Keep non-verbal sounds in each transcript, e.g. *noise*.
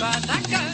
boa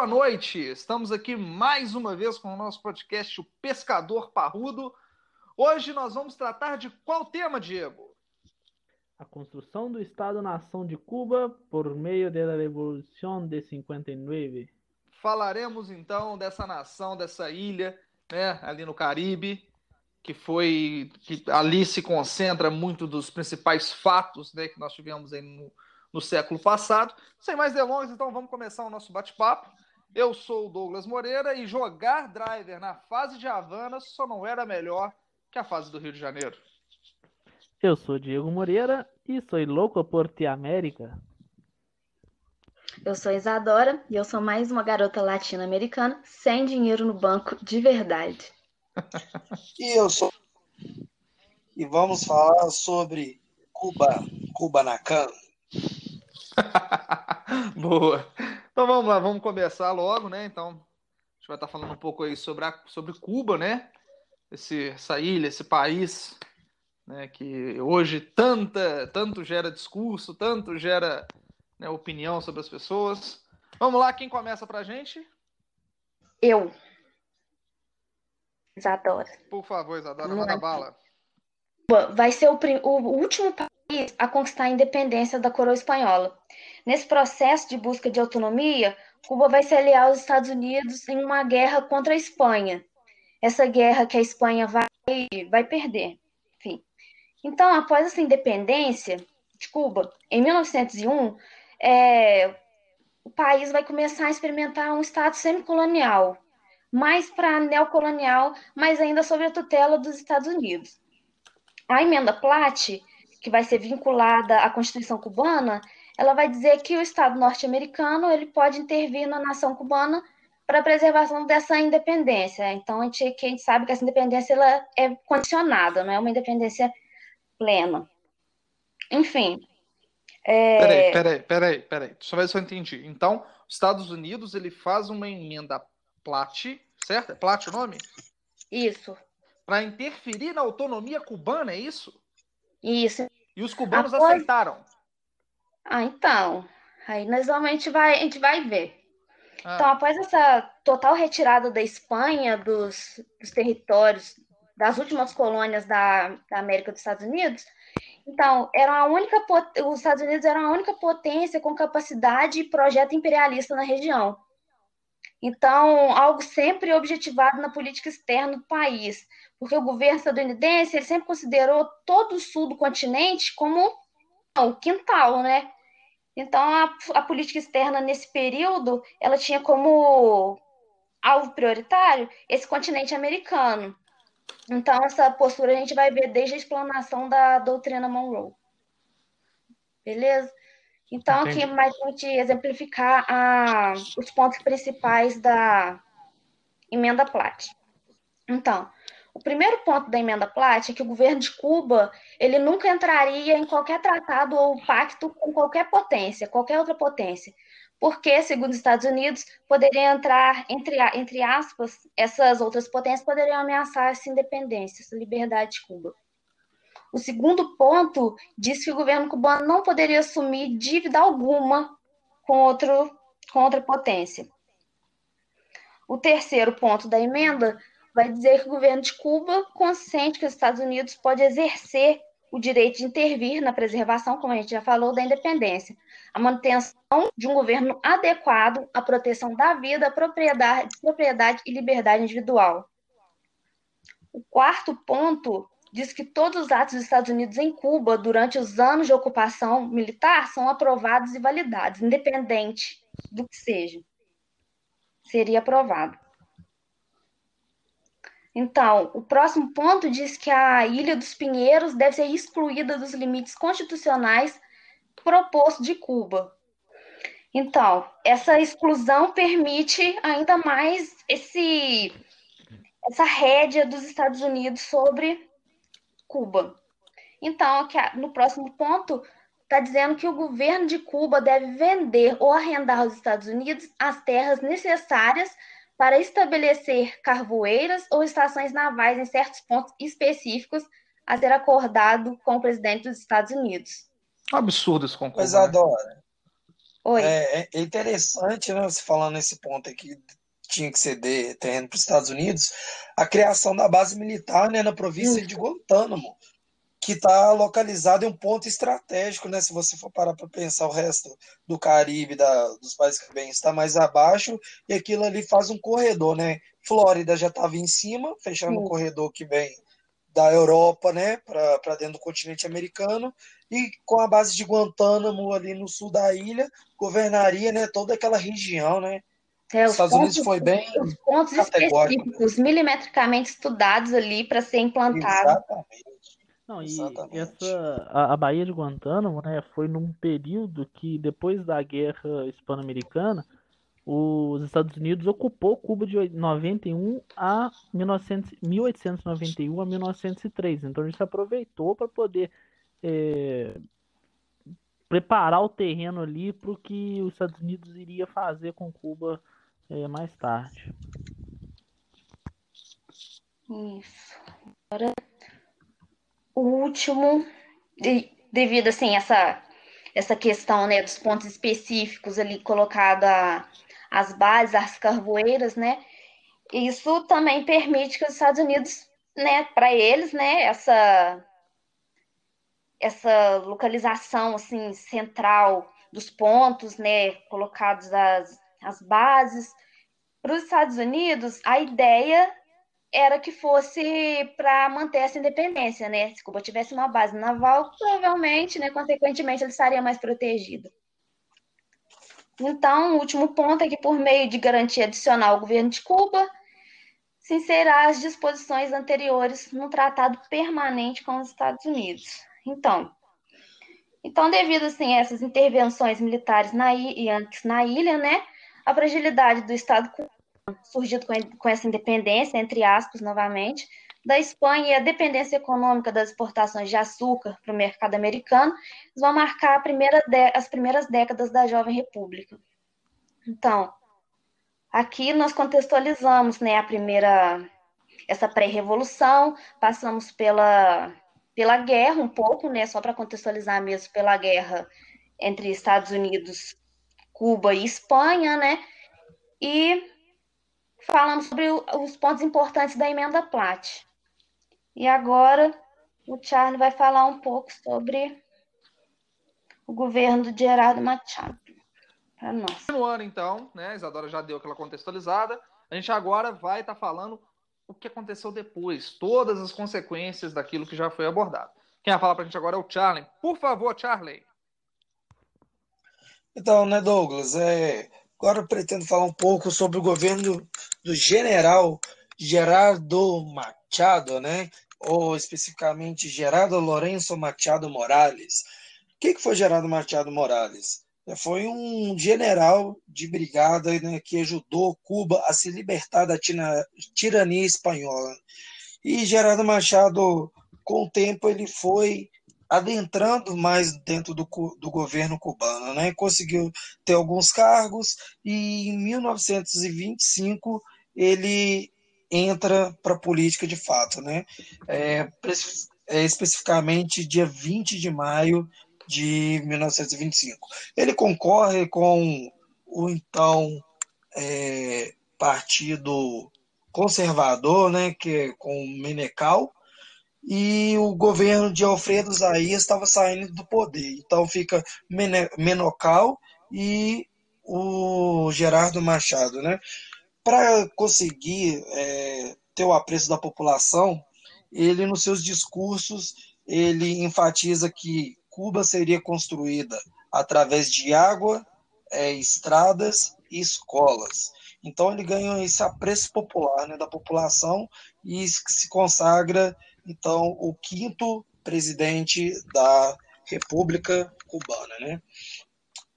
boa noite. Estamos aqui mais uma vez com o nosso podcast O Pescador Parrudo. Hoje nós vamos tratar de qual tema, Diego? A construção do Estado-nação de Cuba por meio da Revolução de 59. Falaremos então dessa nação, dessa ilha, né, ali no Caribe, que foi que ali se concentra muito dos principais fatos, né, que nós tivemos aí no no século passado. Sem mais delongas, então vamos começar o nosso bate-papo. Eu sou o Douglas Moreira e jogar driver na fase de Havana só não era melhor que a fase do Rio de Janeiro. Eu sou Diego Moreira e sou louco por Te América. Eu sou Isadora e eu sou mais uma garota latino-americana sem dinheiro no banco de verdade. e eu sou. E vamos falar sobre Cuba, Cuba na cana. *laughs* Boa. Então vamos lá, vamos começar logo, né? Então, a gente vai estar falando um pouco aí sobre, a, sobre Cuba, né? Esse, essa ilha, esse país, né? Que hoje tanta, tanto gera discurso, tanto gera né, opinião sobre as pessoas. Vamos lá, quem começa pra gente? Eu. Isadora. Por favor, Isadora, manda bala. Vai ser o, o último país a conquistar a independência da coroa espanhola. Nesse processo de busca de autonomia, Cuba vai se aliar aos Estados Unidos em uma guerra contra a Espanha. Essa guerra que a Espanha vai, vai perder. Enfim. Então, após essa independência de Cuba, em 1901, é, o país vai começar a experimentar um estado semicolonial, mais para neocolonial, mas ainda sob a tutela dos Estados Unidos. A emenda Platt que vai ser vinculada à Constituição cubana, ela vai dizer que o Estado norte-americano ele pode intervir na nação cubana para a preservação dessa independência. Então, a gente, a gente sabe que essa independência ela é condicionada, não é uma independência plena. Enfim. É... Peraí, peraí, peraí, peraí. Deixa eu ver se eu entendi. Então, os Estados Unidos ele faz uma emenda Platt, certo? É Platt o nome? Isso. Para interferir na autonomia cubana, é isso? Isso. E os cubanos Após... aceitaram? Ah, então. Aí nós vamos, a gente vai, a gente vai ver. Ah. Então, após essa total retirada da Espanha dos, dos territórios das últimas colônias da, da América dos Estados Unidos, então, era a única, os Estados Unidos eram a única potência com capacidade e projeto imperialista na região. Então, algo sempre objetivado na política externa do país, porque o governo estadunidense ele sempre considerou todo o sul do continente como o quintal, né? Então, a, a política externa nesse período, ela tinha como alvo prioritário esse continente americano. Então, essa postura a gente vai ver desde a explanação da doutrina Monroe. Beleza? Então, Entendi. aqui mais para gente exemplificar a, os pontos principais da emenda Platt. Então, o primeiro ponto da emenda Platt é que o governo de Cuba ele nunca entraria em qualquer tratado ou pacto com qualquer potência, qualquer outra potência, porque, segundo os Estados Unidos, poderia entrar, entre, entre aspas, essas outras potências poderiam ameaçar essa independência, essa liberdade de Cuba. O segundo ponto diz que o governo cubano não poderia assumir dívida alguma com, outro, com outra potência. O terceiro ponto da emenda vai dizer que o governo de Cuba consente que os Estados Unidos pode exercer o direito de intervir na preservação, como a gente já falou, da independência, a manutenção de um governo adequado à proteção da vida, propriedade, propriedade e liberdade individual. O quarto ponto diz que todos os atos dos Estados Unidos em Cuba durante os anos de ocupação militar são aprovados e validados, independente do que seja. Seria aprovado. Então, o próximo ponto diz que a Ilha dos Pinheiros deve ser excluída dos limites constitucionais propostos de Cuba. Então, essa exclusão permite ainda mais esse essa rédea dos Estados Unidos sobre Cuba. Então, no próximo ponto, está dizendo que o governo de Cuba deve vender ou arrendar aos Estados Unidos as terras necessárias para estabelecer carvoeiras ou estações navais em certos pontos específicos a ser acordado com o presidente dos Estados Unidos. Absurdo esse concurso. Pois adora. Oi. É, é interessante, né, você falando nesse ponto aqui tinha que ceder terreno para os Estados Unidos, a criação da base militar né, na província de Guantánamo, que está localizada em um ponto estratégico, né? Se você for parar para pensar o resto do Caribe, da, dos países caribeenhos, está mais abaixo, e aquilo ali faz um corredor, né? Flórida já estava em cima, fechando um corredor que vem da Europa, né, para dentro do continente americano, e com a base de Guantánamo ali no sul da ilha, governaria, né, toda aquela região, né, é, os Estados pontos, Unidos foi bem os pontos específicos, milimetricamente estudados ali para ser implantado. Exatamente. Não, e Exatamente. essa, a, a Baía de Guantánamo né, foi num período que, depois da Guerra Hispano-Americana, os Estados Unidos ocupou Cuba de 91 a 1900, 1891 a 1903. Então, ele se aproveitou para poder é, preparar o terreno ali para o que os Estados Unidos iria fazer com Cuba é, mais tarde. Isso. Agora, o último, de, devido assim essa essa questão né, dos pontos específicos ali colocado a, as bases, as carvoeiras, né? Isso também permite que os Estados Unidos, né, para eles, né, essa essa localização assim central dos pontos, né, colocados as, as bases, para os Estados Unidos, a ideia era que fosse para manter essa independência, né? Se Cuba tivesse uma base naval, provavelmente, né, consequentemente, ele estaria mais protegido. Então, o último ponto é que, por meio de garantia adicional ao governo de Cuba, se inserirá as disposições anteriores no tratado permanente com os Estados Unidos. Então, então devido assim, a essas intervenções militares na, e antes na ilha, né, a fragilidade do Estado surgido com, essa independência, entre aspas, novamente, da Espanha e a dependência econômica das exportações de açúcar para o mercado americano vão marcar primeira as primeiras décadas da Jovem República. Então, aqui nós contextualizamos né, a primeira, essa pré-revolução, passamos pela, pela guerra um pouco, né, só para contextualizar mesmo, pela guerra entre Estados Unidos Cuba e Espanha, né? E falamos sobre os pontos importantes da emenda Platt. E agora o Charlie vai falar um pouco sobre o governo de Gerardo Machado. Para nós. No então, né? A Isadora já deu aquela contextualizada. A gente agora vai estar tá falando o que aconteceu depois, todas as consequências daquilo que já foi abordado. Quem vai falar para a gente agora é o Charlie. Por favor, Charlie. Então, né, Douglas, é, agora eu pretendo falar um pouco sobre o governo do general Gerardo Machado, né, ou especificamente Gerardo Lourenço Machado Morales. O que, que foi Gerardo Machado Morales? É, foi um general de brigada né, que ajudou Cuba a se libertar da tirania espanhola. E Gerardo Machado, com o tempo, ele foi adentrando mais dentro do, do governo cubano, né? Conseguiu ter alguns cargos e em 1925 ele entra para a política de fato, né? É, é, especificamente dia 20 de maio de 1925. Ele concorre com o então é, partido conservador, né, que é com Menecal, e o governo de Alfredo Zaias estava saindo do poder. Então fica Menocal e o Gerardo Machado, né? Para conseguir é, ter o apreço da população, ele nos seus discursos ele enfatiza que Cuba seria construída através de água, é, estradas e escolas. Então ele ganha esse apreço popular né, da população e se consagra então o quinto presidente da República Cubana, né?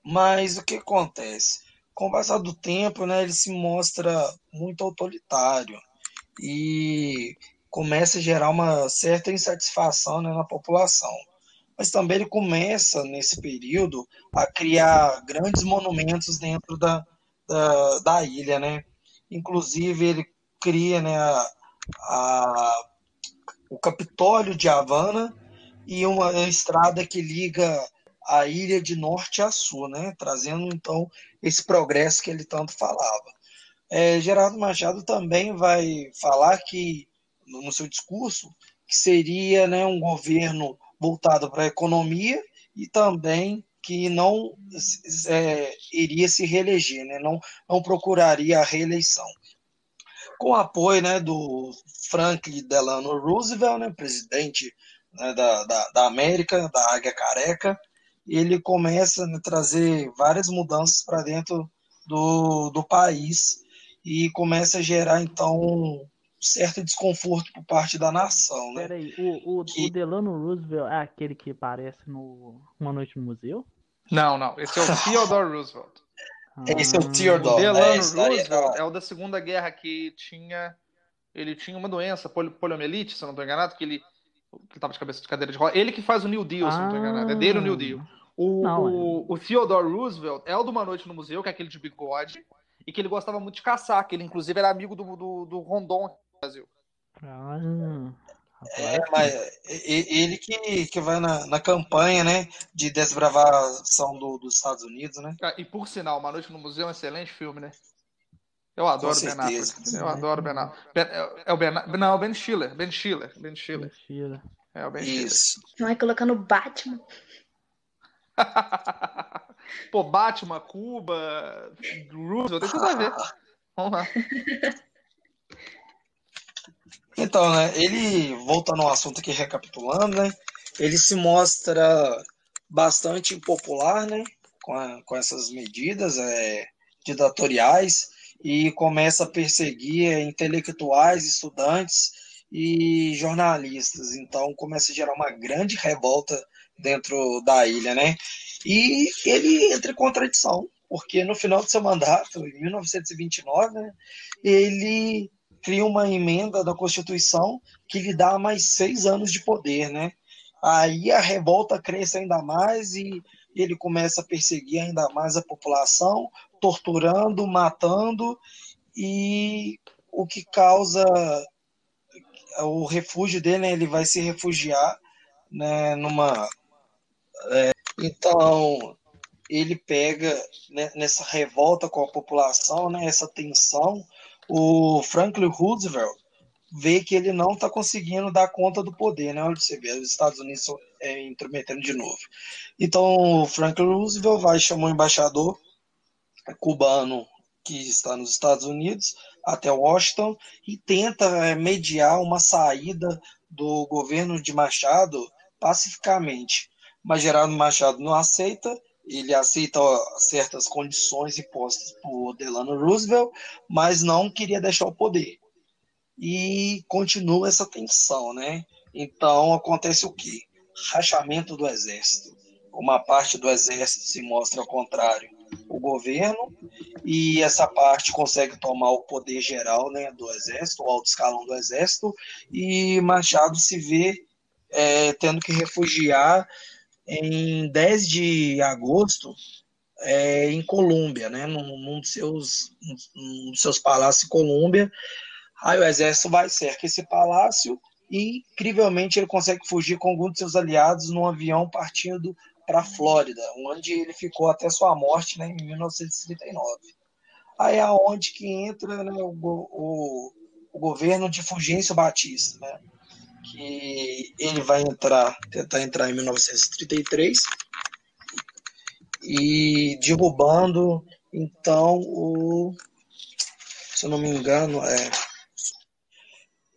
Mas o que acontece? Com o passar do tempo, né, ele se mostra muito autoritário e começa a gerar uma certa insatisfação né, na população. Mas também ele começa, nesse período, a criar grandes monumentos dentro da, da, da ilha, né? Inclusive, ele cria né, a, a, o Capitólio de Havana e uma estrada que liga a ilha de norte a sul, né? Trazendo, então, esse progresso que ele tanto falava. É, Gerardo Machado também vai falar que, no seu discurso, que seria né, um governo voltado para a economia e também que não é, iria se reeleger, né? não, não procuraria a reeleição. Com o apoio né, do Franklin Delano Roosevelt, né, presidente né, da, da, da, América, da Águia Careca, ele começa a né, trazer várias mudanças para dentro do, do país e começa a gerar, então, um certo desconforto por parte da nação. Né? Peraí, o, o, que... o Delano Roosevelt é aquele que aparece no Uma Noite no Museu? Não, não. Esse é o *laughs* Theodore Roosevelt. Ah. Esse é o Theodore. O Delano né? Roosevelt é o da Segunda Guerra que tinha. Ele tinha uma doença, poliomielite, se eu não estou enganado, que ele que estava de cabeça de cadeira de roda. Ele que faz o New Deal, se não estou enganado. É dele o New Deal. O, não, o, é. o Theodore Roosevelt é o de Uma Noite no Museu, que é aquele de bigode e que ele gostava muito de caçar, que ele inclusive era amigo do, do, do Rondon no Brasil. Ah, é, mas ele que, que vai na, na campanha, né, de desbravação do, dos Estados Unidos, né? Ah, e por sinal, Uma Noite no Museu é um excelente filme, né? Eu adoro Ben Affleck. Eu adoro Ben Affleck. Ben, é, é o Ben, não, Ben Schiller, Ben Schiller, Ben Schiller. Ben Schiller. É o Ben Isso. Schiller. Vai colocando Batman. *laughs* Pô, Batman, Cuba, Roosevelt, tem tudo a ver. *laughs* Vamos lá. Então, né, ele, voltando ao assunto aqui, recapitulando, né, ele se mostra bastante impopular, né, com, a, com essas medidas é, ditatoriais e começa a perseguir é, intelectuais, estudantes e jornalistas. Então, começa a gerar uma grande revolta dentro da ilha, né? E ele entra em contradição, porque no final do seu mandato, em 1929, né, ele cria uma emenda da Constituição que lhe dá mais seis anos de poder, né? Aí a revolta cresce ainda mais e ele começa a perseguir ainda mais a população, torturando, matando, e o que causa o refúgio dele, né, ele vai se refugiar né, numa é, então, ele pega né, nessa revolta com a população, né, essa tensão, o Franklin Roosevelt vê que ele não está conseguindo dar conta do poder, né? Onde você vê os Estados Unidos é, intrometendo de novo. Então, o Franklin Roosevelt vai chamar o embaixador cubano que está nos Estados Unidos até Washington e tenta é, mediar uma saída do governo de Machado pacificamente mas Gerardo Machado não aceita, ele aceita certas condições impostas por Delano Roosevelt, mas não queria deixar o poder. E continua essa tensão, né? Então acontece o quê? Rachamento do exército. Uma parte do exército se mostra ao contrário o governo e essa parte consegue tomar o poder geral né, do exército, o alto escalão do exército, e Machado se vê é, tendo que refugiar em 10 de agosto é, em Colômbia, né, num, num, dos seus, num dos seus palácios em Colômbia. Aí o exército vai cerca esse palácio e, incrivelmente, ele consegue fugir com alguns de seus aliados num avião partindo para a Flórida, onde ele ficou até sua morte né, em 1939. Aí é aonde que entra né, o, o, o governo de Fulgêncio Batista, né? Que ele vai entrar, tentar entrar em 1933 e derrubando então o se eu não me engano é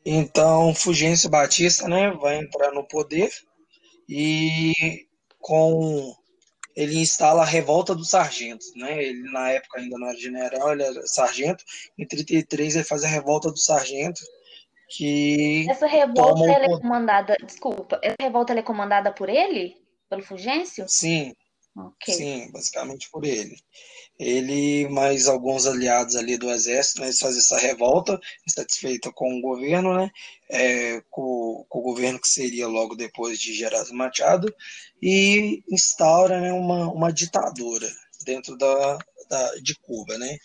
então Fulgêncio Batista, né, vai entrar no poder e com ele instala a revolta dos sargentos, né? Ele na época ainda não era general, ele era sargento. Em 33 ele faz a revolta dos sargentos que essa revolta é comandada, desculpa, essa revolta é comandada por ele, pelo Fulgêncio? Sim. Okay. Sim, basicamente por ele. Ele mais alguns aliados ali do exército, né, eles fazem essa revolta, insatisfeita com o governo, né, é, com, com, o governo que seria logo depois de Gerardo Machado, e instaura né, uma, uma ditadura dentro da, da, de Cuba. Né.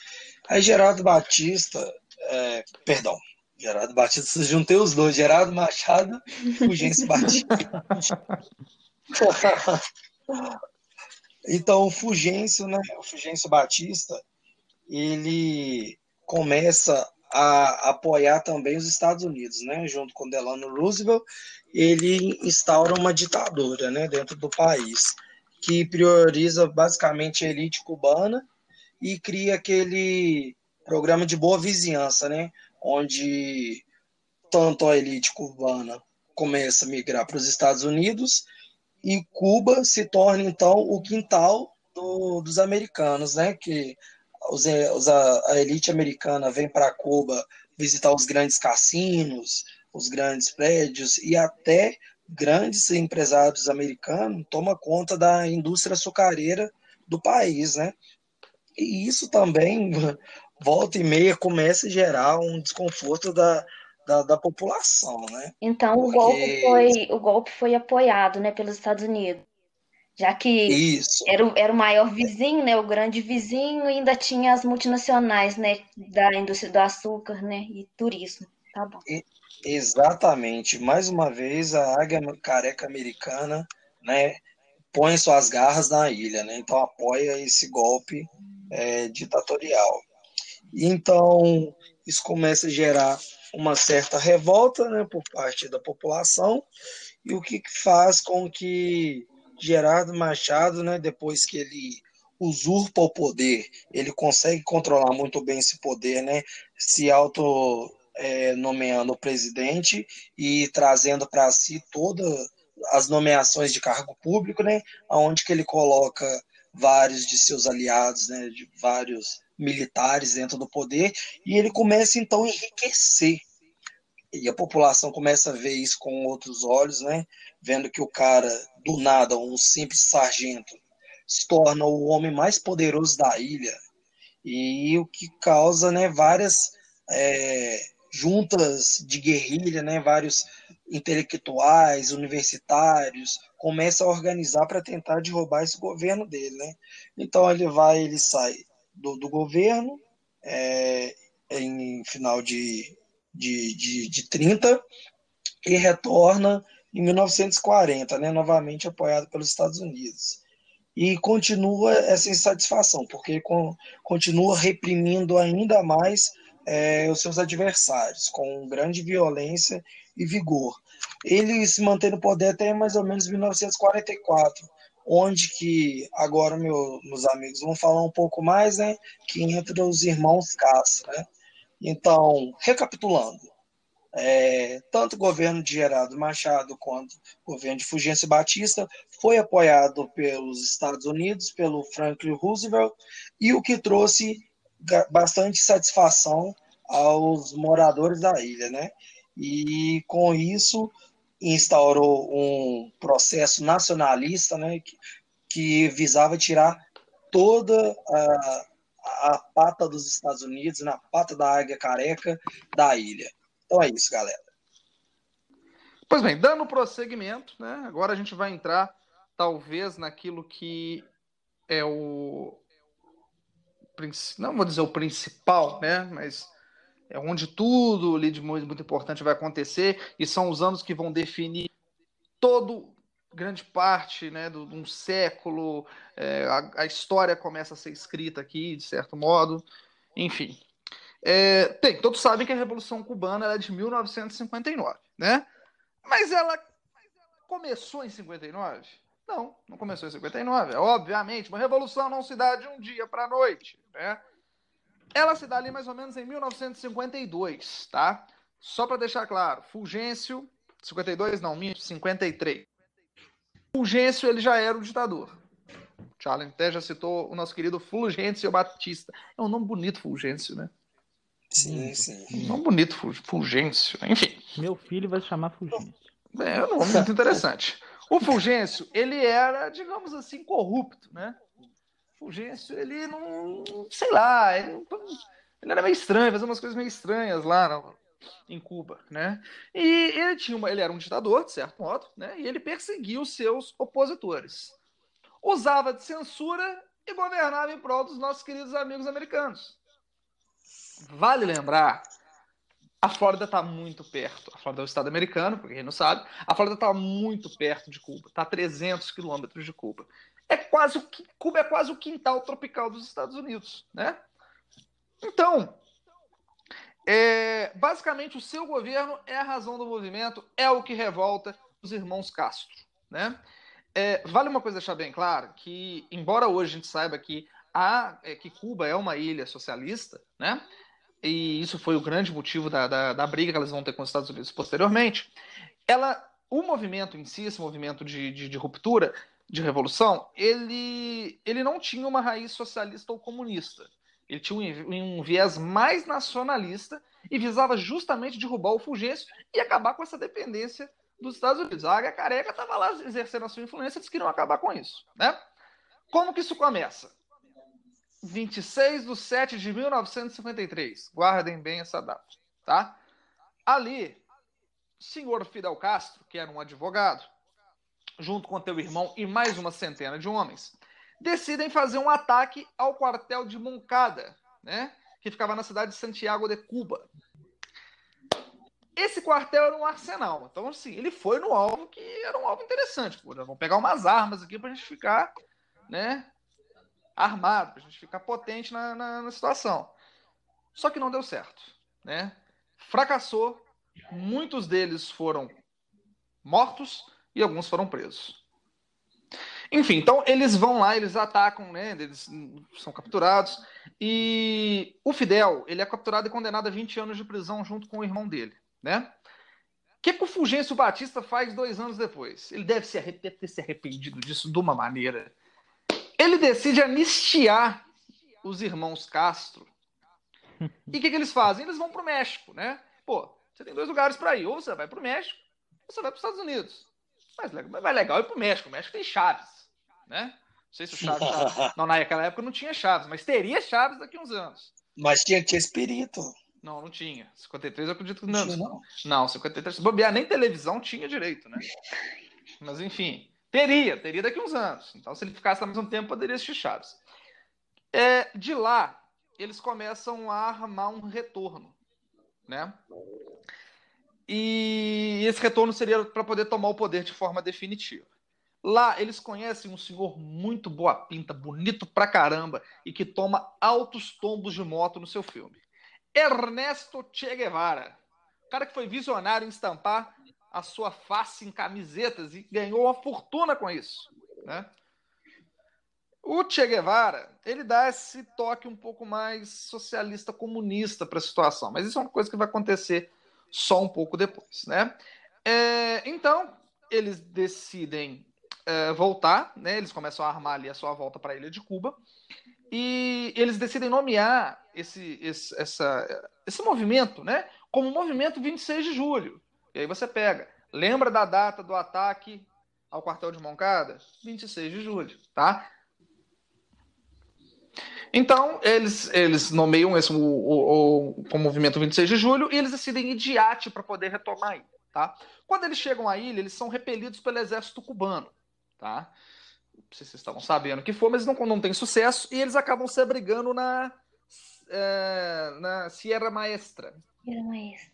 Aí Gerardo Batista, é, perdão, Gerardo Batista, juntei os dois, Gerardo Machado e Fulgêncio Batista. Então, o Fugêncio, né, o Fugêncio Batista, ele começa a apoiar também os Estados Unidos, né, junto com Delano Roosevelt, ele instaura uma ditadura, né, dentro do país, que prioriza basicamente a elite cubana e cria aquele programa de boa vizinhança, né, onde tanto a elite cubana começa a migrar para os Estados Unidos e Cuba se torna então o quintal do, dos americanos, né? Que os, os, a, elite americana vem para Cuba visitar os grandes cassinos, os grandes prédios e até grandes empresários americanos tomam conta da indústria açucareira do país, né? E isso também volta e meia começa a gerar um desconforto da, da, da população, né? Então Porque... o golpe foi o golpe foi apoiado, né, pelos Estados Unidos, já que Isso. Era, o, era o maior vizinho, né, o grande vizinho, e ainda tinha as multinacionais, né, da indústria do açúcar, né, e turismo. Tá bom. E, exatamente. Mais uma vez a águia careca americana, né, põe suas garras na ilha, né? Então apoia esse golpe é, ditatorial. Então isso começa a gerar uma certa revolta né, por parte da população, e o que faz com que Gerardo Machado, né, depois que ele usurpa o poder, ele consegue controlar muito bem esse poder, né, se auto é, nomeando presidente e trazendo para si todas as nomeações de cargo público, né, aonde que ele coloca vários de seus aliados, né, de vários militares dentro do poder, e ele começa então a enriquecer. E a população começa a ver isso com outros olhos, né? Vendo que o cara, do nada, um simples sargento, se torna o homem mais poderoso da ilha. E o que causa né, várias é, juntas de guerrilha, né, vários intelectuais, universitários, começam a organizar para tentar derrubar esse governo dele. Né? Então ele vai, ele sai do, do governo é, em final de, de, de, de 30 e retorna em 1940, né, novamente apoiado pelos Estados Unidos. E continua essa insatisfação, porque com, continua reprimindo ainda mais é, os seus adversários, com grande violência e vigor. Ele se mantém no poder até mais ou menos 1944, onde que agora meu, meus amigos vão falar um pouco mais, né? Que entra os irmãos Castro, né? Então, recapitulando, é, tanto o governo de Gerardo Machado quanto o governo de Fulgêncio Batista foi apoiado pelos Estados Unidos, pelo Franklin Roosevelt, e o que trouxe bastante satisfação aos moradores da ilha, né? E com isso instaurou um processo nacionalista, né, que, que visava tirar toda a, a pata dos Estados Unidos, na pata da águia careca da ilha. Então é isso, galera. Pois bem, dando prosseguimento, né, agora a gente vai entrar talvez naquilo que é o não vou dizer o principal, né, mas é onde tudo de muito, muito importante vai acontecer e são os anos que vão definir todo grande parte né, de um século, é, a, a, história começa a ser escrita aqui, de certo modo, enfim. É, tem, todos sabem que a Revolução Cubana é de 1959, né? Mas ela começou em 59? Não, não começou em 59. Obviamente, uma revolução não se dá de um dia para a noite, né? Ela se dá ali mais ou menos em 1952, tá? Só para deixar claro, Fulgêncio, 52 não, 53. Fulgêncio, ele já era o ditador. O Charlie até já citou o nosso querido Fulgêncio Batista. É um nome bonito, Fulgêncio, né? Sim, sim. Um nome bonito, Fulgêncio. Enfim. Meu filho vai se chamar Fulgêncio. É um nome muito interessante. O Fulgêncio, ele era, digamos assim, corrupto, né? Fulgêncio, ele não. sei lá, ele, ele era meio estranho, fazia umas coisas meio estranhas lá no, em Cuba, né? E ele tinha uma, ele era um ditador, de certo modo, né? E ele perseguia os seus opositores. Usava de censura e governava em prol dos nossos queridos amigos americanos. Vale lembrar, a Flórida está muito perto. A Flórida é o estado americano, para quem não sabe. A Flórida está muito perto de Cuba, está a 300 quilômetros de Cuba é quase o Cuba é quase o quintal tropical dos Estados Unidos, né? Então, é, basicamente o seu governo é a razão do movimento, é o que revolta os irmãos Castro, né? É, vale uma coisa deixar bem claro que, embora hoje a gente saiba que a, é, que Cuba é uma ilha socialista, né? E isso foi o grande motivo da, da, da briga que elas vão ter com os Estados Unidos posteriormente. Ela, o movimento em si, esse movimento de, de, de ruptura, de revolução, ele, ele não tinha uma raiz socialista ou comunista. Ele tinha um, um viés mais nacionalista e visava justamente derrubar o Fulgêncio e acabar com essa dependência dos Estados Unidos. A Águia Careca estava lá exercendo a sua influência, eles queriam acabar com isso. Né? Como que isso começa? 26 de 7 de 1953. Guardem bem essa data. Tá? Ali, senhor Fidel Castro, que era um advogado, junto com teu irmão e mais uma centena de homens, decidem fazer um ataque ao quartel de Moncada, né, que ficava na cidade de Santiago de Cuba. Esse quartel era um arsenal, então assim, ele foi no alvo que era um alvo interessante. Pô, vamos pegar umas armas aqui para a gente ficar, né, armado, para a gente ficar potente na, na, na situação. Só que não deu certo, né? Fracassou. Muitos deles foram mortos e alguns foram presos. Enfim, então eles vão lá, eles atacam, né? Eles são capturados. E o Fidel, ele é capturado e condenado a 20 anos de prisão junto com o irmão dele, né? O que, que o Fulgêncio Batista faz dois anos depois? Ele deve, se deve ter se arrependido disso de uma maneira. Ele decide anistiar os irmãos Castro. E o que, que eles fazem? Eles vão para o México, né? Pô, você tem dois lugares para ir. Ou você vai para o México, ou você vai para os Estados Unidos. Mas, mais legal ir pro México. O México tem Chaves, né? Não sei se o Chaves. Já... *laughs* não, naquela época não tinha Chaves, mas teria Chaves daqui a uns anos. Mas tinha, tinha Espírito. Não, não tinha. 53 eu acredito que não. Não, não. não 53. Se bobear, nem televisão tinha direito, né? Mas enfim, teria, teria daqui a uns anos. Então, se ele ficasse ao mesmo tempo, poderia assistir Chaves. É, de lá, eles começam a armar um retorno, né? E esse retorno seria para poder tomar o poder de forma definitiva. Lá eles conhecem um senhor muito boa pinta, bonito pra caramba e que toma altos tombos de moto no seu filme. Ernesto Che Guevara. Cara que foi visionário em estampar a sua face em camisetas e ganhou uma fortuna com isso. Né? O Che Guevara, ele dá esse toque um pouco mais socialista comunista para a situação, mas isso é uma coisa que vai acontecer só um pouco depois, né? É, então, eles decidem é, voltar, né? Eles começam a armar ali a sua volta para a ilha de Cuba e eles decidem nomear esse, esse, essa, esse movimento, né? Como movimento 26 de julho. E aí você pega, lembra da data do ataque ao quartel de Moncada? 26 de julho, tá? Então, eles, eles nomeiam esse, o, o, o, movimento 26 de julho e eles decidem ir de iate para poder retomar a ilha. Tá? Quando eles chegam à ilha, eles são repelidos pelo exército cubano. Tá? Não sei se vocês estavam sabendo que foi, mas não, não tem sucesso e eles acabam se abrigando na, é, na Sierra Maestra. Sierra Maestra.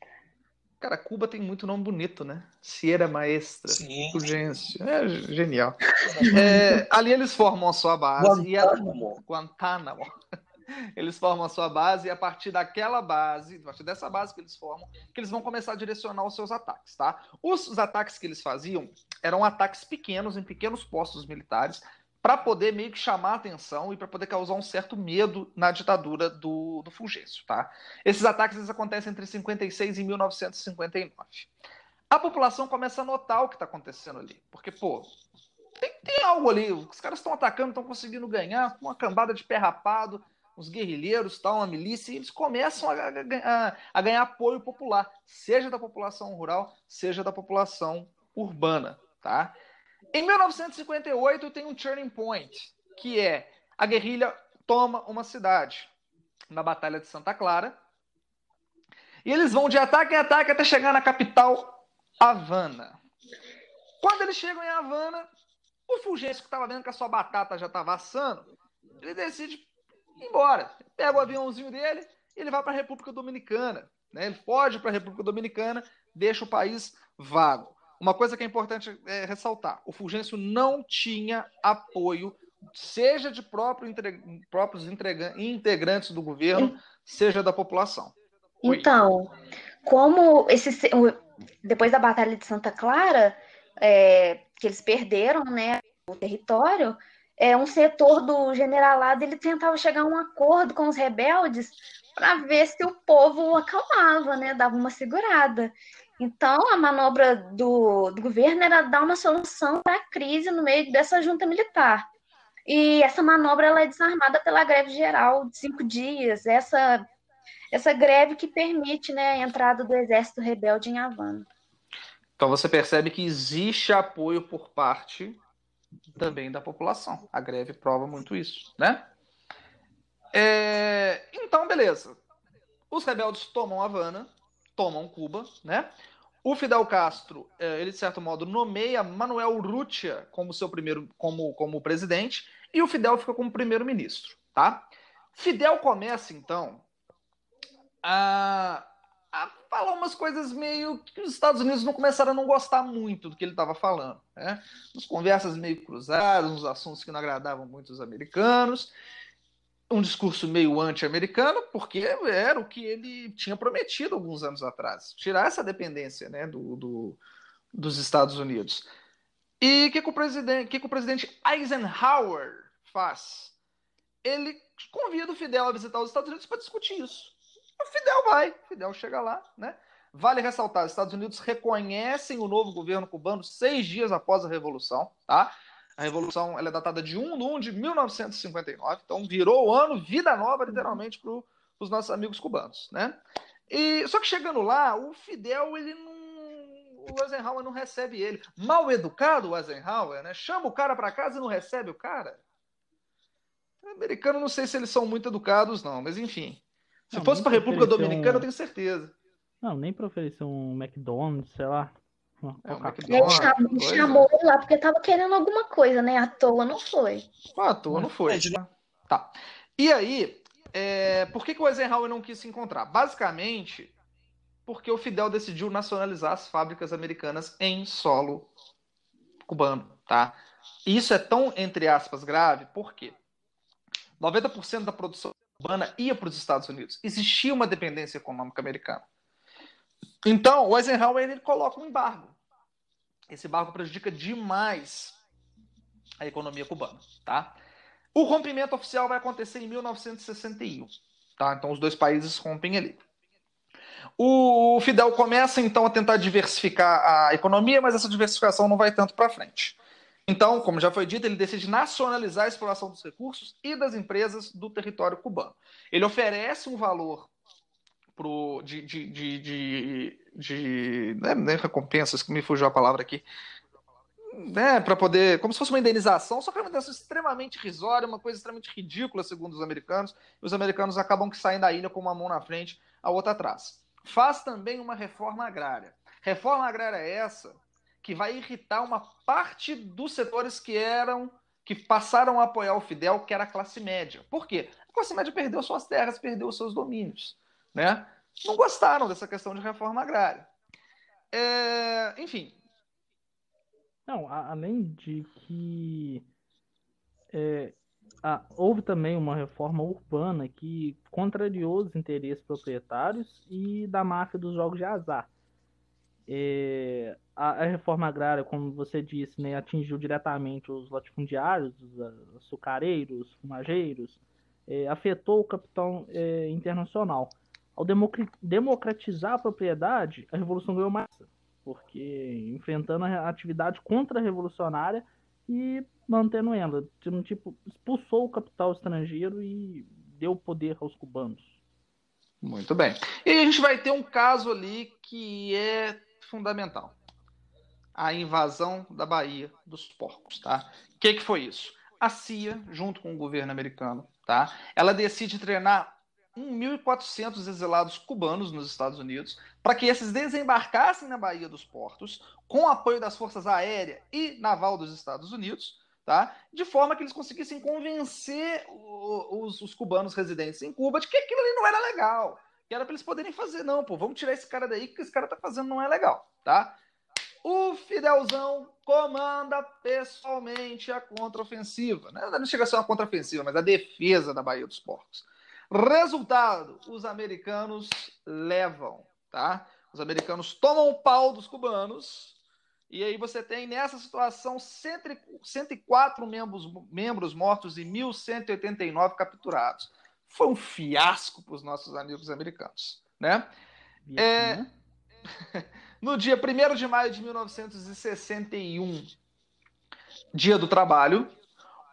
Cara, Cuba tem muito nome bonito, né? Sierra Maestra, Fulgêncio. É genial. É, ali eles formam a sua base. Guantánamo. E a... Guantánamo. *laughs* eles formam a sua base e a partir daquela base, a partir dessa base que eles formam, que eles vão começar a direcionar os seus ataques, tá? Os, os ataques que eles faziam eram ataques pequenos, em pequenos postos militares, para poder meio que chamar a atenção e para poder causar um certo medo na ditadura do, do Fulgêncio, tá? Esses ataques eles acontecem entre 56 e 1959. A população começa a notar o que está acontecendo ali, porque, pô, tem, tem algo ali, os caras estão atacando, estão conseguindo ganhar, uma cambada de pé rapado, os guerrilheiros, tal, uma milícia, e eles começam a, a, a, ganhar apoio popular, seja da população rural, seja da população urbana, tá? Em 1958 tem um turning point, que é a guerrilha toma uma cidade na Batalha de Santa Clara, e eles vão de ataque em ataque até chegar na capital Havana. Quando eles chegam em Havana, o Fulgêncio, que estava vendo que a sua batata já estava assando, ele decide ir embora. Pega o aviãozinho dele e ele vai para a República Dominicana. Né? Ele foge para a República Dominicana, deixa o país vago. Uma coisa que é importante é ressaltar: o Fulgêncio não tinha apoio, seja de próprio, próprios integrantes do governo, seja da população. Então, como esse, depois da Batalha de Santa Clara, é, que eles perderam né, o território, é, um setor do generalado ele tentava chegar a um acordo com os rebeldes para ver se o povo acalmava, né, dava uma segurada. Então, a manobra do, do governo era dar uma solução para a crise no meio dessa junta militar. E essa manobra ela é desarmada pela greve geral de cinco dias, essa, essa greve que permite né, a entrada do exército rebelde em Havana. Então você percebe que existe apoio por parte também da população. A greve prova muito isso, né? É... Então, beleza. Os rebeldes tomam Havana, tomam Cuba, né? O Fidel Castro, é, ele de certo modo nomeia Manuel Urrutia como seu primeiro, como, como presidente, e o Fidel fica como primeiro-ministro, tá? Fidel começa então a a falar umas coisas meio que os Estados Unidos não começaram a não gostar muito do que ele estava falando. Né? As conversas meio cruzadas, uns assuntos que não agradavam muito os americanos, um discurso meio anti-americano, porque era o que ele tinha prometido alguns anos atrás, tirar essa dependência né, do, do dos Estados Unidos. E o que, que, o presidente, que, que o presidente Eisenhower faz? Ele convida o Fidel a visitar os Estados Unidos para discutir isso. O Fidel vai, o Fidel chega lá, né? Vale ressaltar, os Estados Unidos reconhecem o novo governo cubano seis dias após a Revolução, tá? A Revolução ela é datada de 1 de 1 de 1959, então virou o ano, vida nova, literalmente, para os nossos amigos cubanos, né? E, só que chegando lá, o Fidel, ele não. O Eisenhower não recebe ele. Mal educado, o Eisenhower, né? Chama o cara para casa e não recebe o cara. O americano, não sei se eles são muito educados, não, mas enfim. Se não, fosse para a República Dominicana, um... eu tenho certeza. Não, nem para oferecer um McDonald's, sei lá. É, ele chamou, chamou ele lá porque tava querendo alguma coisa, né? À toa não foi. Ah, à toa não foi. Tá. E aí, é... por que, que o Eisenhower não quis se encontrar? Basicamente, porque o Fidel decidiu nacionalizar as fábricas americanas em solo cubano, tá? E isso é tão, entre aspas, grave, porque 90% da produção cubana ia para os Estados Unidos. Existia uma dependência econômica americana. Então, o Eisenhower ele coloca um embargo. Esse embargo prejudica demais a economia cubana, tá? O rompimento oficial vai acontecer em 1961, tá? Então os dois países rompem ali. O Fidel começa então a tentar diversificar a economia, mas essa diversificação não vai tanto para frente. Então, como já foi dito, ele decide nacionalizar a exploração dos recursos e das empresas do território cubano. Ele oferece um valor pro, de, de, de, de, de né, né recompensas, que me fugiu a palavra aqui, né, para poder, como se fosse uma indenização, só que é uma indenização extremamente risória, uma coisa extremamente ridícula, segundo os americanos, e os americanos acabam que saem da ilha com uma mão na frente, a outra atrás. Faz também uma reforma agrária. Reforma agrária é essa que vai irritar uma parte dos setores que eram que passaram a apoiar o Fidel, que era a classe média. Por quê? A classe média perdeu suas terras, perdeu seus domínios, né? Não gostaram dessa questão de reforma agrária. É, enfim. Não, além de que é, ah, houve também uma reforma urbana que contrariou os interesses proprietários e da máfia dos jogos de azar. É, a, a, reforma agrária, como você disse, né, atingiu diretamente os latifundiários, os açucareiros, fumageiros, é, afetou o capital é, internacional. Ao democratizar a propriedade, a revolução ganhou massa, porque enfrentando a atividade contra-revolucionária e mantendo ela, tipo, expulsou o capital estrangeiro e deu poder aos cubanos. Muito bem. E a gente vai ter um caso ali que é fundamental. A invasão da Bahia dos Porcos, tá? O que, que foi isso? A CIA, junto com o governo americano, tá? Ela decide treinar 1.400 exilados cubanos nos Estados Unidos para que esses desembarcassem na Baía dos Portos com o apoio das forças aérea e naval dos Estados Unidos, tá? De forma que eles conseguissem convencer os, os cubanos residentes em Cuba de que aquilo ali não era legal, que era para eles poderem fazer não, pô, vamos tirar esse cara daí que esse cara tá fazendo não é legal, tá? O Fidelzão comanda pessoalmente a contraofensiva. Né? Não chega a ser uma contraofensiva, mas a defesa da Baía dos Portos. Resultado: os americanos levam, tá? Os americanos tomam o pau dos cubanos. E aí você tem nessa situação 104 membros, membros mortos e 1.189 capturados. Foi um fiasco para os nossos amigos americanos, né? É... *laughs* no dia 1 de maio de 1961, dia do trabalho,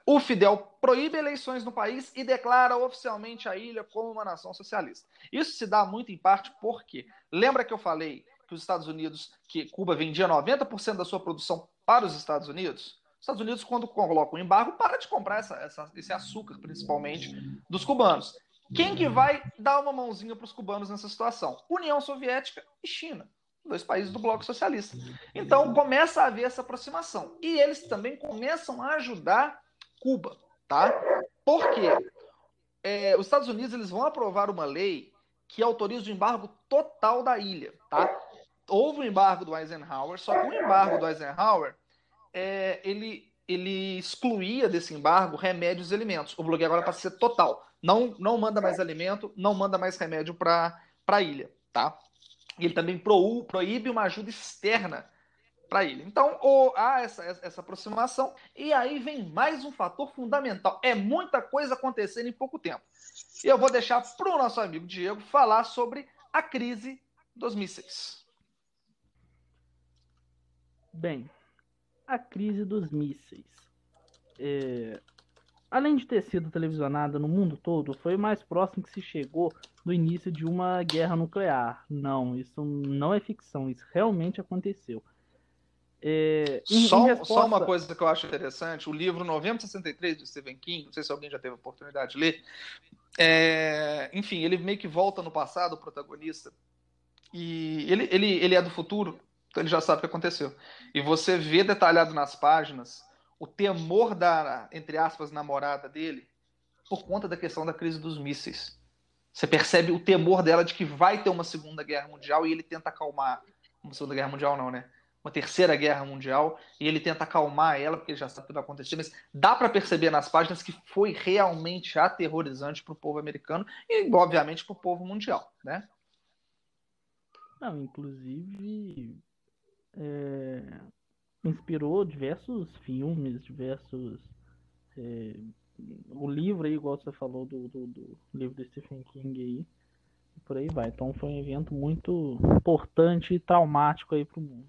o Fidel proíbe eleições no país e declara oficialmente a ilha como uma nação socialista. Isso se dá muito em parte porque, lembra que eu falei que os Estados Unidos, que Cuba vendia 90% da sua produção para os Estados Unidos? Os Estados Unidos, quando colocam um embargo, para de comprar essa, essa, esse açúcar, principalmente, dos cubanos. Quem que vai dar uma mãozinha para os cubanos nessa situação? União Soviética e China dois países do bloco socialista. Então começa a haver essa aproximação. E eles também começam a ajudar Cuba, tá? Por quê? É, os Estados Unidos eles vão aprovar uma lei que autoriza o embargo total da ilha, tá? Houve o embargo do Eisenhower, só que o embargo do Eisenhower é, ele, ele excluía desse embargo remédios e alimentos. O bloqueio agora passa a ser total. Não, não manda mais alimento, não manda mais remédio para a ilha, tá? E ele também pro, proíbe uma ajuda externa para ele. Então, ou, há essa, essa aproximação, e aí vem mais um fator fundamental. É muita coisa acontecendo em pouco tempo. E eu vou deixar para o nosso amigo Diego falar sobre a crise dos mísseis. Bem, a crise dos mísseis. É... Além de ter sido televisionada no mundo todo, foi o mais próximo que se chegou do início de uma guerra nuclear. Não, isso não é ficção, isso realmente aconteceu. É, em, só, em resposta... só, uma coisa que eu acho interessante: o livro 963 de Stephen King, não sei se alguém já teve a oportunidade de ler. É, enfim, ele meio que volta no passado, o protagonista, e ele, ele, ele é do futuro, então ele já sabe o que aconteceu. E você vê detalhado nas páginas o temor da, entre aspas, namorada dele por conta da questão da crise dos mísseis. Você percebe o temor dela de que vai ter uma Segunda Guerra Mundial e ele tenta acalmar. Uma Segunda Guerra Mundial, não, né? Uma terceira guerra mundial e ele tenta acalmar ela porque ele já sabe o que vai acontecer, mas dá para perceber nas páginas que foi realmente aterrorizante para o povo americano e obviamente para o povo mundial, né? Não, inclusive é, inspirou diversos filmes, diversos é, o livro aí, igual você falou do, do, do livro do Stephen King aí, por aí vai. Então foi um evento muito importante e traumático aí o mundo.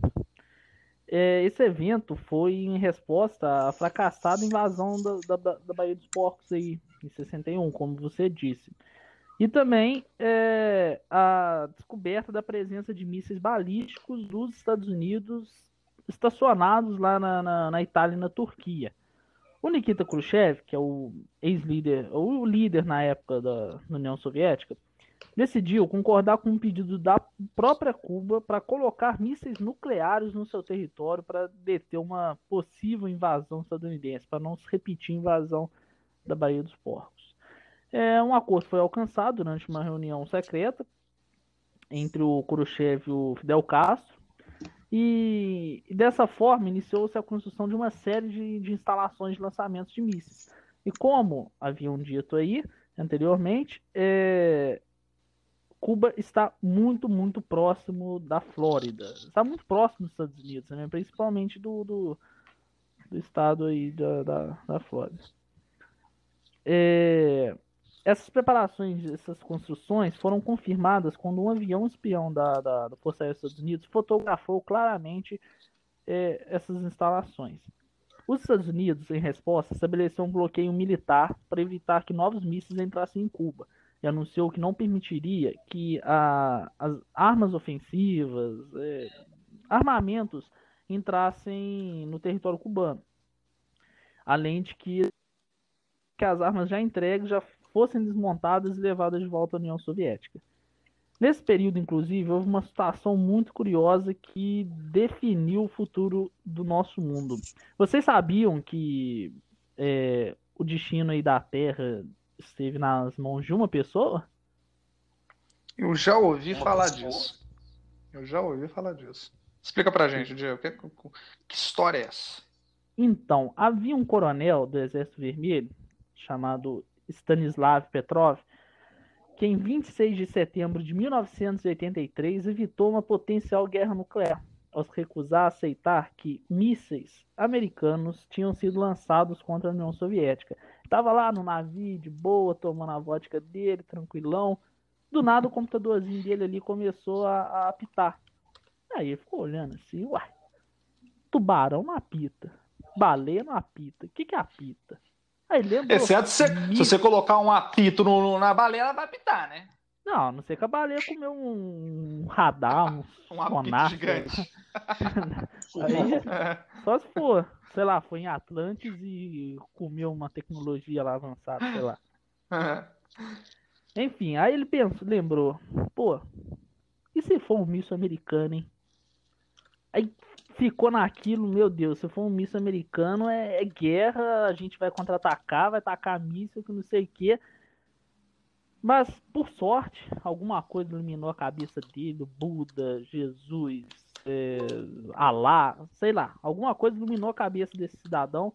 É, esse evento foi em resposta à fracassada invasão da, da, da Baía dos Porcos aí, em 61, como você disse. E também é, a descoberta da presença de mísseis balísticos dos Estados Unidos estacionados lá na, na, na Itália e na Turquia. O Nikita Khrushchev, que é o ex-líder, ou o líder na época da União Soviética, decidiu concordar com um pedido da própria Cuba para colocar mísseis nucleares no seu território para deter uma possível invasão estadunidense, para não se repetir a invasão da Baía dos Porcos. É, um acordo foi alcançado durante uma reunião secreta entre o Khrushchev e o Fidel Castro, e, e dessa forma iniciou-se a construção de uma série de, de instalações de lançamentos de mísseis E como haviam dito aí anteriormente, é... Cuba está muito, muito próximo da Flórida. Está muito próximo dos Estados Unidos, né? principalmente do, do, do, estado aí da, da, da Flórida. É... Essas preparações, essas construções foram confirmadas quando um avião espião da, da, da Força Aérea dos Estados Unidos fotografou claramente é, essas instalações. Os Estados Unidos, em resposta, estabeleceu um bloqueio militar para evitar que novos mísseis entrassem em Cuba e anunciou que não permitiria que a, as armas ofensivas, é, armamentos entrassem no território cubano, além de que, que as armas já entregues já fossem desmontadas e levadas de volta à União Soviética. Nesse período, inclusive, houve uma situação muito curiosa que definiu o futuro do nosso mundo. Vocês sabiam que é, o destino aí da Terra esteve nas mãos de uma pessoa? Eu já ouvi uma falar pessoa? disso. Eu já ouvi falar disso. Explica pra gente, Diego, que, que história é essa? Então, havia um coronel do Exército Vermelho chamado Stanislav Petrov, que em 26 de setembro de 1983 evitou uma potencial guerra nuclear, ao se recusar a aceitar que mísseis americanos tinham sido lançados contra a União Soviética. Estava lá no navio, de boa, tomando a vodka dele, tranquilão. Do nada o computadorzinho dele ali começou a, a apitar. Aí ele ficou olhando assim, uai, tubarão não apita, baleia não apita, o que que apita? Aí lembrou. Exceto se, se você colocar um apito no, na baleia, ela vai apitar, né? Não, não sei que a baleia comeu um radar, um, *laughs* um sonar. gigante. *laughs* Aí, só se for, sei lá, foi em Atlantis e comeu uma tecnologia lá avançada, sei lá. *laughs* Enfim, aí ele pensou, lembrou, pô, e se for um misto americano, hein? Aí ficou naquilo, meu Deus, se for um míssil americano é, é guerra, a gente vai contra-atacar, vai tacar míssil, que não sei o que. Mas, por sorte, alguma coisa iluminou a cabeça dele, Buda, Jesus, é, Alá, sei lá, alguma coisa iluminou a cabeça desse cidadão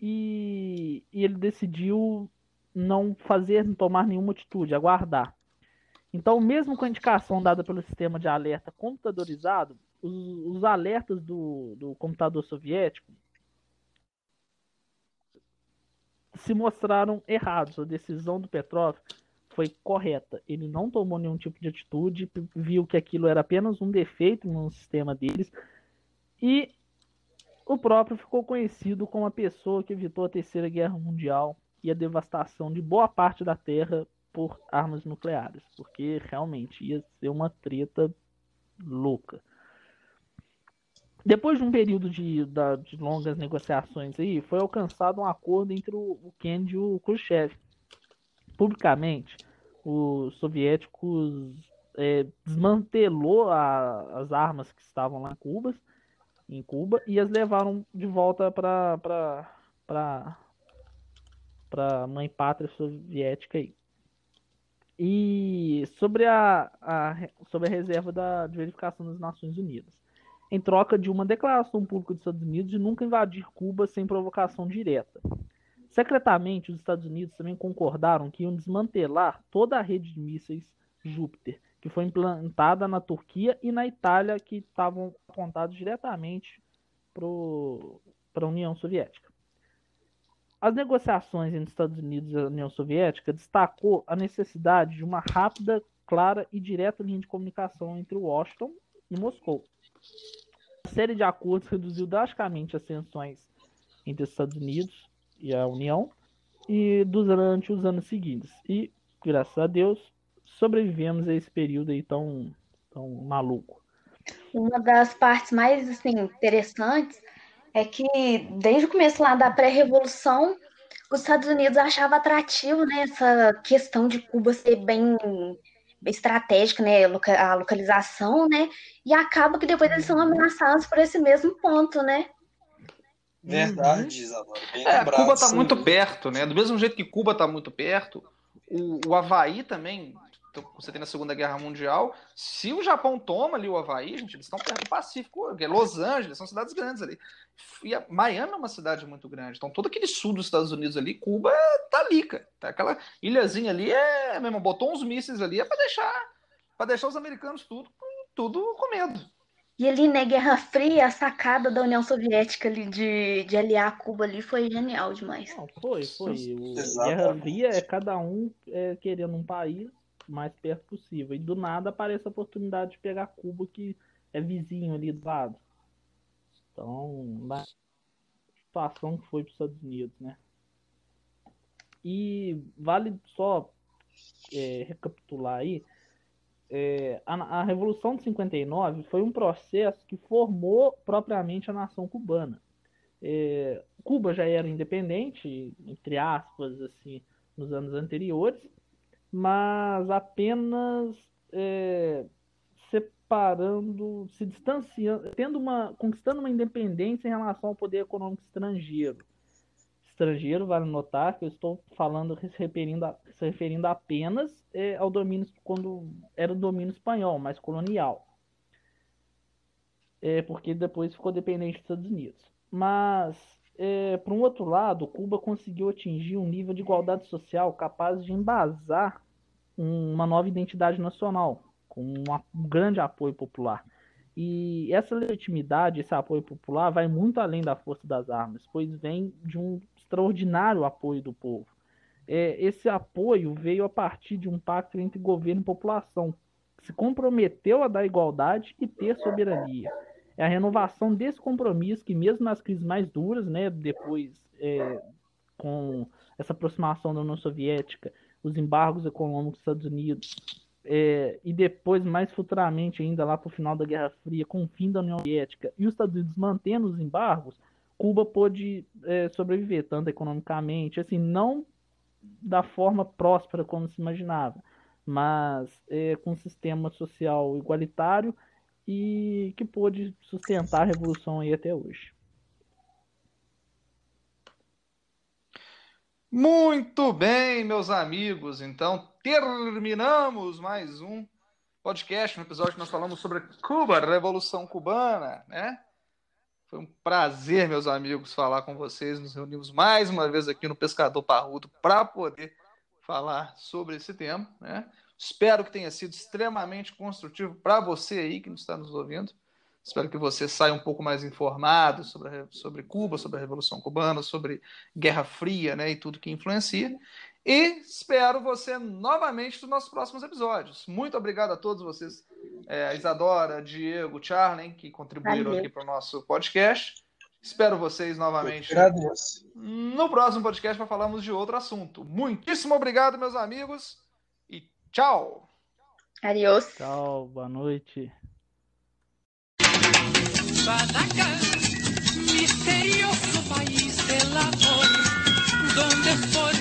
e, e ele decidiu não fazer, não tomar nenhuma atitude, aguardar. Então, mesmo com a indicação dada pelo sistema de alerta computadorizado, os, os alertas do, do computador soviético se mostraram errados. A decisão do Petrov foi correta. Ele não tomou nenhum tipo de atitude, viu que aquilo era apenas um defeito no sistema deles e o próprio ficou conhecido como a pessoa que evitou a Terceira Guerra Mundial e a devastação de boa parte da Terra por armas nucleares, porque realmente ia ser uma treta louca. Depois de um período de, de longas negociações aí, foi alcançado um acordo entre o, o Kennedy e o Khrushchev. Publicamente, os soviéticos é, desmantelou a, as armas que estavam lá em Cuba, em Cuba e as levaram de volta para para para mãe pátria soviética aí. E sobre a, a sobre a reserva da, de verificação das Nações Unidas em troca de uma declaração pública dos Estados Unidos de nunca invadir Cuba sem provocação direta. Secretamente, os Estados Unidos também concordaram que iam desmantelar toda a rede de mísseis Júpiter, que foi implantada na Turquia e na Itália, que estavam apontados diretamente para a União Soviética. As negociações entre Estados Unidos e a União Soviética destacou a necessidade de uma rápida, clara e direta linha de comunicação entre Washington e Moscou. A série de acordos reduziu drasticamente as tensões entre os Estados Unidos e a União e durante os anos seguintes. E, graças a Deus, sobrevivemos a esse período aí tão, tão maluco. Uma das partes mais assim, interessantes é que desde o começo lá da pré-revolução, os Estados Unidos achavam atrativo né, essa questão de Cuba ser bem estratégica, né, a localização, né, e acaba que depois eles são ameaçados por esse mesmo ponto, né? Verdade, Isadora. É, Cuba está muito perto, né? Do mesmo jeito que Cuba está muito perto, o, o Havaí também você tem na Segunda Guerra Mundial. Se o Japão toma ali o Havaí, gente, eles estão perto do Pacífico. Los Angeles são cidades grandes ali. E a Miami é uma cidade muito grande. Então, todo aquele sul dos Estados Unidos ali, Cuba tá ali, cara. Tá aquela ilhazinha ali é mesmo, botou uns mísseis ali, é para deixar para deixar os americanos tudo, tudo com medo. E ali, né, Guerra Fria, a sacada da União Soviética ali de, de aliar Cuba ali foi genial demais. Não, foi, foi. O Guerra Fria é cada um é, querendo um país mais perto possível. E do nada aparece a oportunidade de pegar Cuba, que é vizinho ali do lado. Então, na situação que foi para os Estados Unidos, né? E vale só é, recapitular aí é, a, a, Revolução de 59 foi um processo que formou propriamente a nação cubana. É, Cuba já era independente, entre aspas, assim, nos anos anteriores, mas apenas é, separando, se distanciando, tendo uma, conquistando uma independência em relação ao poder econômico estrangeiro estrangeiro, vale notar que eu estou falando se referindo, a, se referindo apenas é, ao domínio quando era o domínio espanhol, mais colonial. É, porque depois ficou dependente dos Estados Unidos. Mas, é, por um outro lado, Cuba conseguiu atingir um nível de igualdade social capaz de embasar uma nova identidade nacional, com um grande apoio popular. E essa legitimidade, esse apoio popular, vai muito além da força das armas, pois vem de um extraordinário apoio do povo. É, esse apoio veio a partir de um pacto entre governo e população, que se comprometeu a dar igualdade e ter soberania. É a renovação desse compromisso que, mesmo nas crises mais duras, né, depois é, com essa aproximação da União Soviética, os embargos econômicos dos Estados Unidos, é, e depois, mais futuramente, ainda lá para o final da Guerra Fria, com o fim da União Soviética e os Estados Unidos mantendo os embargos, Cuba pôde é, sobreviver, tanto economicamente, assim, não da forma próspera como se imaginava, mas é, com um sistema social igualitário e que pôde sustentar a revolução aí até hoje. Muito bem, meus amigos. Então, terminamos mais um podcast, um episódio que nós falamos sobre Cuba, Revolução Cubana, né? Foi um prazer, meus amigos, falar com vocês. Nos reunimos mais uma vez aqui no Pescador Parrudo para poder falar sobre esse tema. Né? Espero que tenha sido extremamente construtivo para você aí que está nos ouvindo. Espero que você saia um pouco mais informado sobre, sobre Cuba, sobre a Revolução Cubana, sobre Guerra Fria né, e tudo que influencia. E espero você novamente nos nossos próximos episódios. Muito obrigado a todos vocês, é, Isadora, Diego, Charlen, que contribuíram Valeu. aqui para o nosso podcast. Espero vocês novamente no próximo podcast para falarmos de outro assunto. Muitíssimo obrigado, meus amigos, tchau. Adiós. Tchau, boa noite. misterioso país del amor, donde por